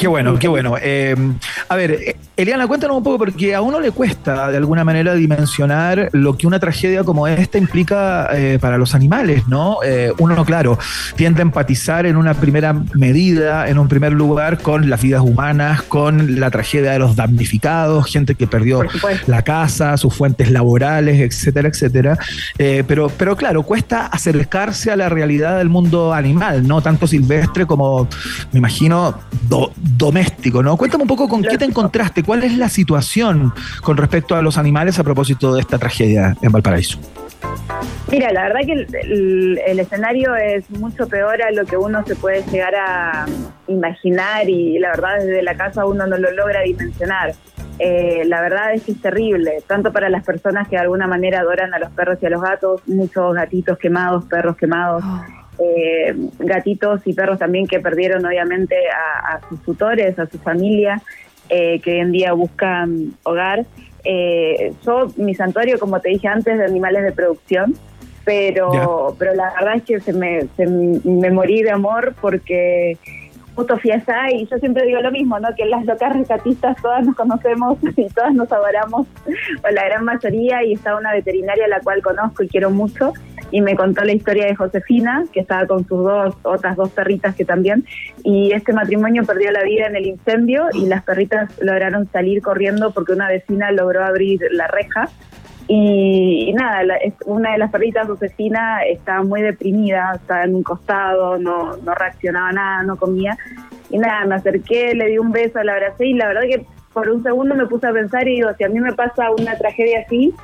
qué bueno, qué bueno. Eh, a ver, Eliana, cuéntanos un poco, porque a uno le cuesta de alguna manera dimensionar lo que una tragedia como esta implica eh, para los animales, ¿no? Eh, uno, claro, tiende a empatizar en una primera medida, en un primer lugar, con las vidas humanas, con la tragedia de los damnificados, gente que perdió la casa, sus fuentes laborales, etcétera, etcétera. Pero, pero claro, cuesta acercarse a la realidad del mundo animal, ¿no? Tanto silvestre como, me imagino, do- doméstico, ¿no? Cuéntame un poco con qué te encontraste, cuál es la situación con respecto a los animales a propósito de esta tragedia en Valparaíso. Mira, la verdad que el, el- el escenario es mucho peor a lo que uno se puede llegar a imaginar y la verdad desde la casa uno no lo logra dimensionar. Eh, la verdad es que es terrible, tanto para las personas que de alguna manera adoran a los perros y a los gatos, muchos gatitos quemados, perros quemados, eh, gatitos y perros también que perdieron obviamente a, a sus tutores, a su familia, eh, que hoy en día buscan hogar. Eh, yo, mi santuario, como te dije antes, de animales de producción, pero, pero la verdad es que se me, se me morí de amor porque justo fui allá y yo siempre digo lo mismo, ¿no? Que las locas rescatistas todas nos conocemos y todas nos adoramos, o la gran mayoría, y está una veterinaria a la cual conozco y quiero mucho, y me contó la historia de Josefina, que estaba con sus dos, otras dos perritas que también, y este matrimonio perdió la vida en el incendio y las perritas lograron salir corriendo porque una vecina logró abrir la reja. Y, nada, la- una de las perritas, Josefina, estaba muy deprimida, estaba en un costado, no, no reaccionaba nada, no comía. Y nada, me acerqué, le di un beso, la abracé y la verdad que por un segundo me puse a pensar y digo, si a mí me pasa una tragedia así,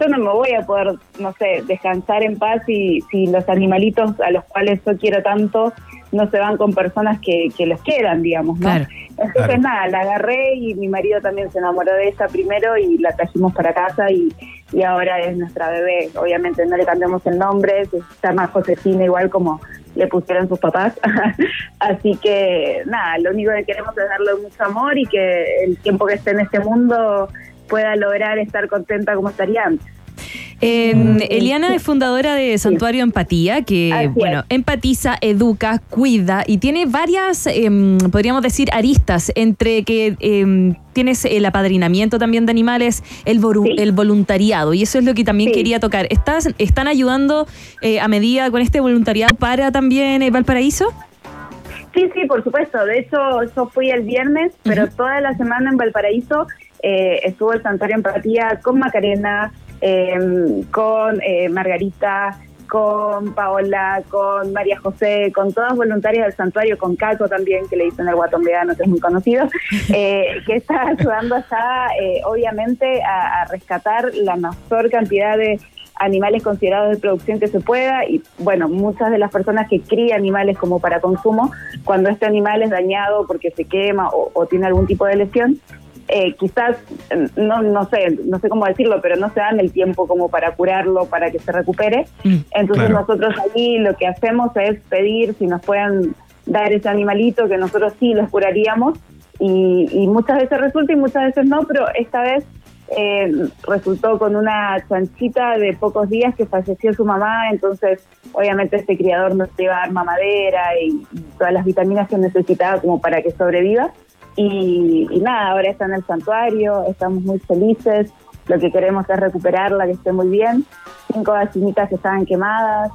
yo no me voy a poder, no sé, descansar en paz si, si los animalitos a los cuales yo quiero tanto no se van con personas que, que los quieran, digamos, ¿no? Claro. Entonces Claro. nada, la agarré y mi marido también se enamoró de ella primero y la trajimos para casa y, y ahora es nuestra bebé. Obviamente no le cambiamos el nombre, se llama Josefina igual como le pusieron sus papás. Así que nada, lo único que queremos es darle mucho amor y que el tiempo que esté en este mundo pueda lograr estar contenta como estaría antes. Eh, Eliana es fundadora de Santuario Empatía, que bueno, empatiza, educa, cuida y tiene varias, em, podríamos decir, aristas entre que em, tienes el apadrinamiento también de animales, el, Sí. el voluntariado y eso es lo que también Sí. quería tocar. ¿Estás, ¿Están ayudando eh, a medida con este voluntariado para también eh, Valparaíso? Sí, sí, por supuesto. De hecho, yo fui el viernes, pero toda la semana en Valparaíso eh, estuvo el Santuario Empatía con Macarena, eh, con eh, Margarita, con Paola, con María José, con todas voluntarias del santuario, con Caco también, que le dicen el guatón que es muy conocido, eh, que está ayudando allá, eh, obviamente, a, a rescatar la mayor cantidad de animales considerados de producción que se pueda y bueno, muchas de las personas que crían animales como para consumo, cuando este animal es dañado porque se quema o tiene algún tipo de lesión, eh, quizás, no, no sé, no sé cómo decirlo, pero no se dan el tiempo como para curarlo, para que se recupere. Mm, Entonces claro. nosotros allí lo que hacemos es pedir si nos pueden dar ese animalito que nosotros sí los curaríamos y, y muchas veces resulta y muchas veces no, pero esta vez eh, resultó con una chanchita de pocos días que falleció su mamá, entonces obviamente este criador nos iba a dar mamadera y, y todas las vitaminas que necesitaba como para que sobreviva. Y, nada, ahora está en el santuario, estamos muy felices, lo que queremos es recuperarla, que esté muy bien. Cinco gallinitas que estaban quemadas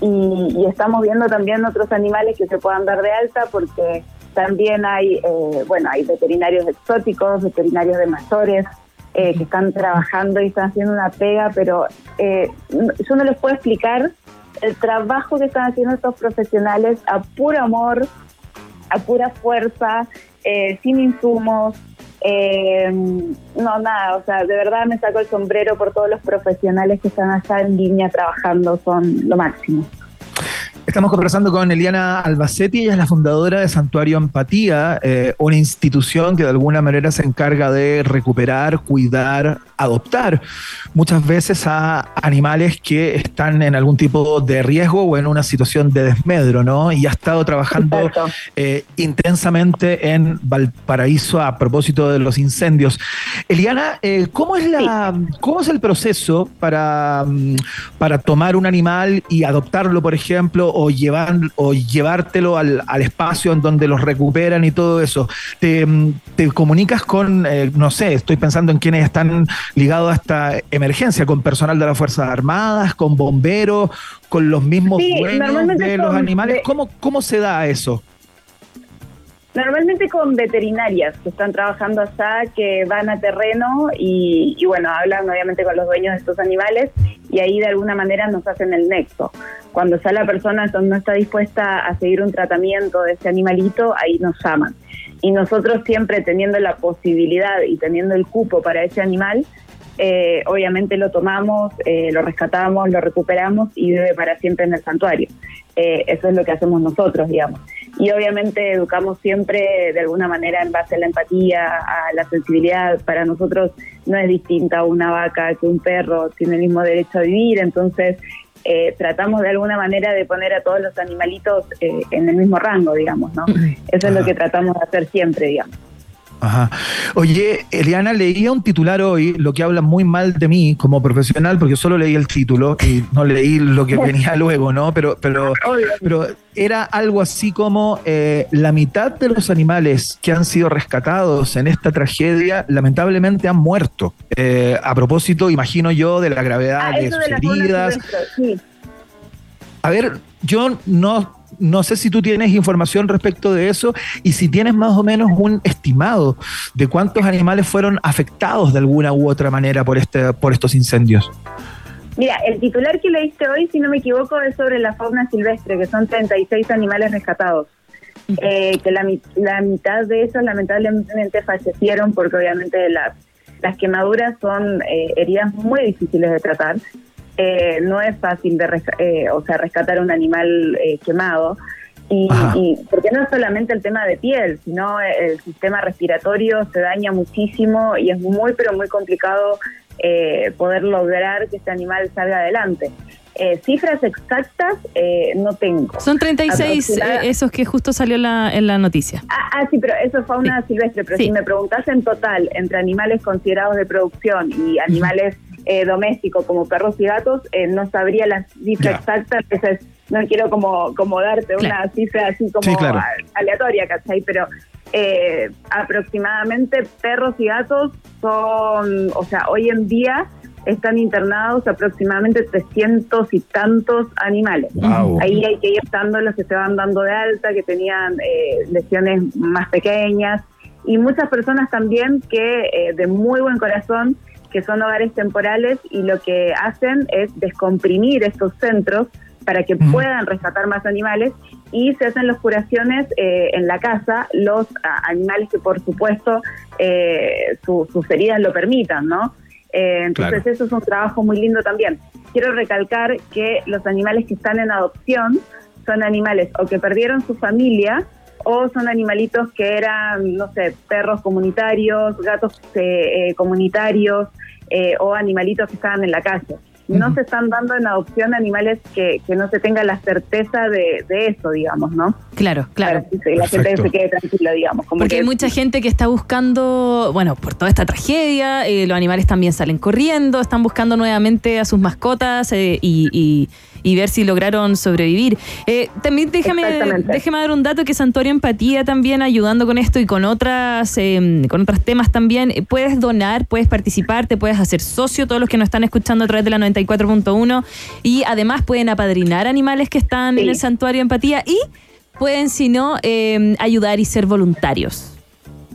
y, estamos viendo también otros animales que se puedan dar de alta porque también hay, eh, bueno, hay veterinarios exóticos, veterinarios de mayores eh, que están trabajando y están haciendo una pega, pero eh, yo no les puedo explicar el trabajo que están haciendo estos profesionales a puro amor, a pura fuerza, eh, sin insumos. eh, no, nada, o sea, de verdad me saco el sombrero por todos los profesionales que están allá en línea trabajando, son lo máximo. Estamos conversando con Eliana Albacete, ella es la fundadora de Santuario Empatía, eh, una institución que de alguna manera se encarga de recuperar, cuidar, adoptar muchas veces a animales que están en algún tipo de riesgo o en una situación de desmedro, ¿no? Y ha estado trabajando eh, intensamente en Valparaíso a propósito de los incendios. Eliana, eh, ¿cómo, es la, ¿cómo es el proceso para, mm, para tomar un animal y adoptarlo, por ejemplo, o, llevar, o llevártelo al, al espacio en donde los recuperan y todo eso? ¿Te, te comunicas con, eh, no sé, estoy pensando en quienes están ligados a esta emergencia, con personal de las Fuerzas Armadas, con bomberos, con los mismos Sí, dueños de los animales? de- ¿Cómo, ¿Cómo se da eso? Normalmente con veterinarias que están trabajando allá, que van a terreno y, y bueno, hablan obviamente con los dueños de estos animales y ahí de alguna manera nos hacen el nexo. Cuando ya la persona no está dispuesta a seguir un tratamiento de ese animalito, ahí nos llaman. Y nosotros siempre teniendo la posibilidad y teniendo el cupo para ese animal, eh, obviamente lo tomamos, eh, lo rescatamos, lo recuperamos y vive para siempre en el santuario. Eh, eso es lo que hacemos nosotros, digamos. Y obviamente educamos siempre de alguna manera en base a la empatía, a la sensibilidad. Para nosotros no es distinta una vaca que un perro, tiene el mismo derecho a vivir, entonces eh, tratamos de alguna manera de poner a todos los animalitos eh, en el mismo rango, digamos, ¿no? Eso es lo que tratamos de hacer siempre, digamos. Ajá. Oye, Eliana, leía un titular hoy, lo que habla muy mal de mí como profesional, porque solo leí el título y no leí lo que venía luego, ¿no? Pero, pero, pero era algo así como eh, la mitad de los animales que han sido rescatados en esta tragedia lamentablemente han muerto. Eh, a propósito, imagino yo, de la gravedad Ah, de sus de heridas. sí. A ver, yo no, no sé si tú tienes información respecto de eso y si tienes más o menos un estimado de cuántos animales fueron afectados de alguna u otra manera por, este, por estos incendios. Mira, el titular que leíste hoy, si no me equivoco, es sobre la fauna silvestre, que son 36 animales rescatados. Eh, que la, mi- la mitad de esos lamentablemente fallecieron porque obviamente las, las quemaduras son eh, heridas muy difíciles de tratar. Eh, no es fácil de resca- eh, o sea, rescatar un animal eh, quemado. Y, y porque no es solamente el tema de piel, sino el sistema respiratorio se daña muchísimo y es muy, pero muy complicado eh, poder lograr que este animal salga adelante. Eh, cifras exactas eh, no tengo. Son 36 Aproximada- eh, esos que justo salió en la, en la noticia. Ah, ah, sí, pero eso es fauna silvestre. Pero Sí. si me preguntas en total, entre animales considerados de producción y animales eh, domésticos como perros y gatos, eh, no sabría la cifra exacta. Entonces, no quiero como, como darte Claro. una cifra así como Sí, claro. aleatoria, ¿cachai? Pero eh, aproximadamente perros y gatos son, o sea, hoy en día están internados aproximadamente 300 y tantos animales. Wow. Ahí hay que ir dando los que se van dando de alta, que tenían eh, lesiones más pequeñas y muchas personas también que eh, de muy buen corazón, que son hogares temporales y lo que hacen es descomprimir estos centros para que puedan rescatar más animales y se hacen las curaciones eh, en la casa, los a, animales que por supuesto eh, su- sus heridas lo permitan, ¿no? Eh, entonces Claro. eso es un trabajo muy lindo también. Quiero recalcar que los animales que están en adopción son animales o que perdieron su familia o son animalitos que eran, no sé, perros comunitarios, gatos eh, eh, comunitarios eh, o animalitos que estaban en la calle. No se están dando en adopción animales que, que no se tenga la certeza de, de eso, digamos, ¿no? Claro, claro. Para que la gente se quede tranquila, digamos. Como Porque que hay mucha gente que está buscando, bueno, por toda esta tragedia, eh, los animales también salen corriendo, están buscando nuevamente a sus mascotas eh, y, y- y ver si lograron sobrevivir. Eh, también déjame, déjame dar un dato que Santorio Empatía también ayudando con esto y con otras, eh, con otros temas también. Eh, Puedes donar, puedes participar, te puedes hacer socio, todos los que nos están escuchando a través de la 94.1 y además pueden apadrinar animales que están en el Santuario Empatía y pueden, si no, eh, ayudar y ser voluntarios.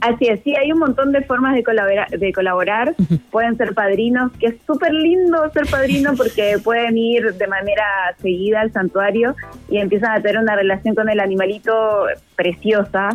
Así es, sí, hay un montón de formas de colaborar, de colaborar. pueden ser padrinos, que es súper lindo ser padrino porque pueden ir de manera seguida al santuario y empiezan a tener una relación con el animalito preciosa.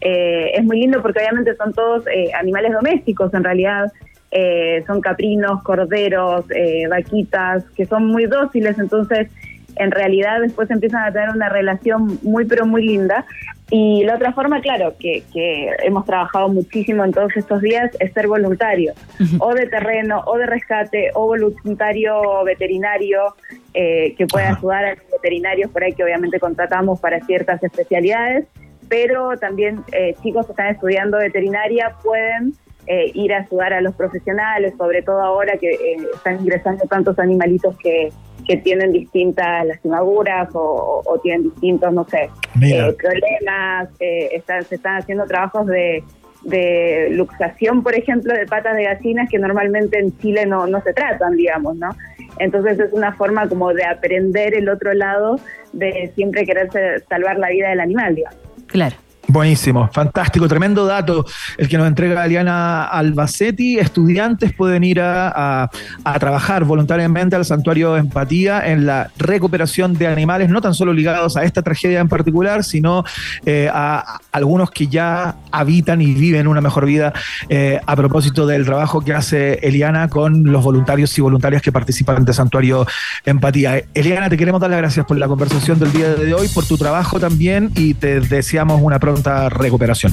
Eh, es muy lindo porque obviamente son todos eh, animales domésticos en realidad. Eh, son caprinos, corderos, eh, vaquitas, que son muy dóciles, entonces en realidad después empiezan a tener una relación muy pero muy linda. Y la otra forma, claro, que, que hemos trabajado muchísimo en todos estos días es ser voluntario, o de terreno, o de rescate, o voluntario veterinario, eh, que puede ayudar a los veterinarios por ahí que obviamente contratamos para ciertas especialidades, pero también eh, chicos que están estudiando veterinaria pueden eh, ir a ayudar a los profesionales, sobre todo ahora que eh, están ingresando tantos animalitos que, que tienen distintas lastimaduras o, o tienen distintos, no sé, eh, problemas, eh, están, se están haciendo trabajos de, de luxación, por ejemplo, de patas de gallinas que normalmente en Chile no, no se tratan, digamos, ¿no? Entonces es una forma como de aprender el otro lado de siempre querer ser- salvar la vida del animal, digamos. Claro. Buenísimo, fantástico, tremendo dato el que nos entrega Aliana Albacetti. Estudiantes pueden ir a, a- trabajar voluntariamente al Santuario Empatía en la recuperación de animales, no tan solo ligados a esta tragedia en particular, sino eh, a, algunos que ya habitan y viven una mejor vida eh, a propósito del trabajo que hace Eliana con los voluntarios y voluntarias que participan de Santuario Empatía. Eliana, te queremos dar las gracias por la conversación del día de hoy, por tu trabajo también y te deseamos una pronta recuperación.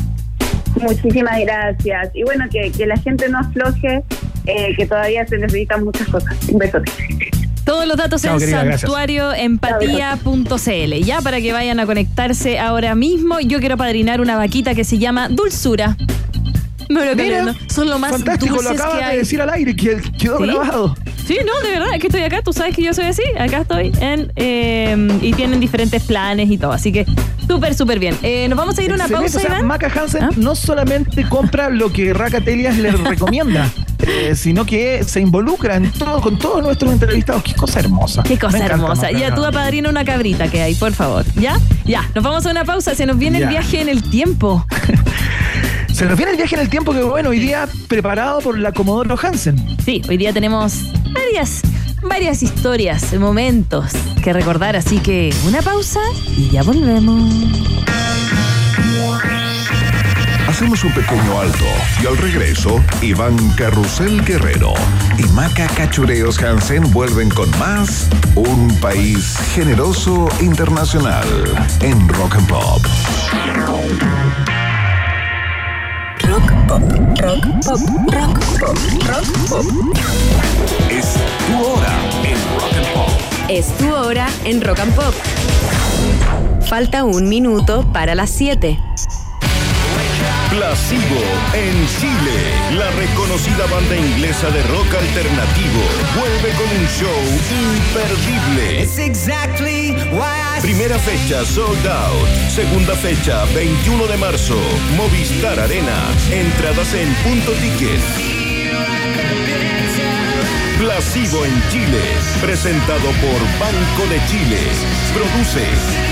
Muchísimas gracias. Y bueno, que, que la gente no afloje, eh, que todavía se necesitan muchas cosas. Un besote. Todos los datos Chao, en santuarioempatía.cl. Ya para que vayan a conectarse ahora mismo. Yo quiero padrinar una vaquita que se llama Dulzura. Me lo Mira. Son lo más Fantástico, lo acabas que de decir al aire, que quedó ¿Sí? grabado. Sí, no, de verdad, es que estoy acá, tú sabes que yo soy así, acá estoy en eh, y tienen diferentes planes y todo, así que súper, súper bien. Eh, Nos vamos a ir a una Excelente, pausa, o sea, Iván. Maca Hansen ¿Ah? no solamente compra lo que Racatelias le recomienda, eh, sino que se involucra en todo, con todos nuestros entrevistados. Qué cosa hermosa. Qué cosa encanta, hermosa. Ya tú apadrina una cabrita que hay, por favor. ¿Ya? Ya. Nos vamos a una pausa. Se nos viene Ya. el viaje en el tiempo. Se nos viene el viaje en el tiempo que, bueno, hoy día preparado por la Comodoro Hansen. Sí, hoy día tenemos varias, varias historias, momentos que recordar. Así que una pausa y ya volvemos. Hacemos un pequeño alto y al regreso, Iván Carrusel Guerrero y Maca Cachureos Hansen vuelven con más Un País Generoso Internacional en Rock and Pop. Rock pop, rock pop, rock pop, rock pop. Es tu hora en Rock and Pop. Es tu hora en Rock and Pop. Falta un minuto para las 7. Placebo en Chile. La reconocida banda inglesa de rock alternativo vuelve con un show imperdible. It's exactly why I Primera fecha sold out. Segunda fecha 21 de marzo. Movistar Arena. Entradas en punto ticket. Placebo en Chile. Presentado por Banco de Chile. Produce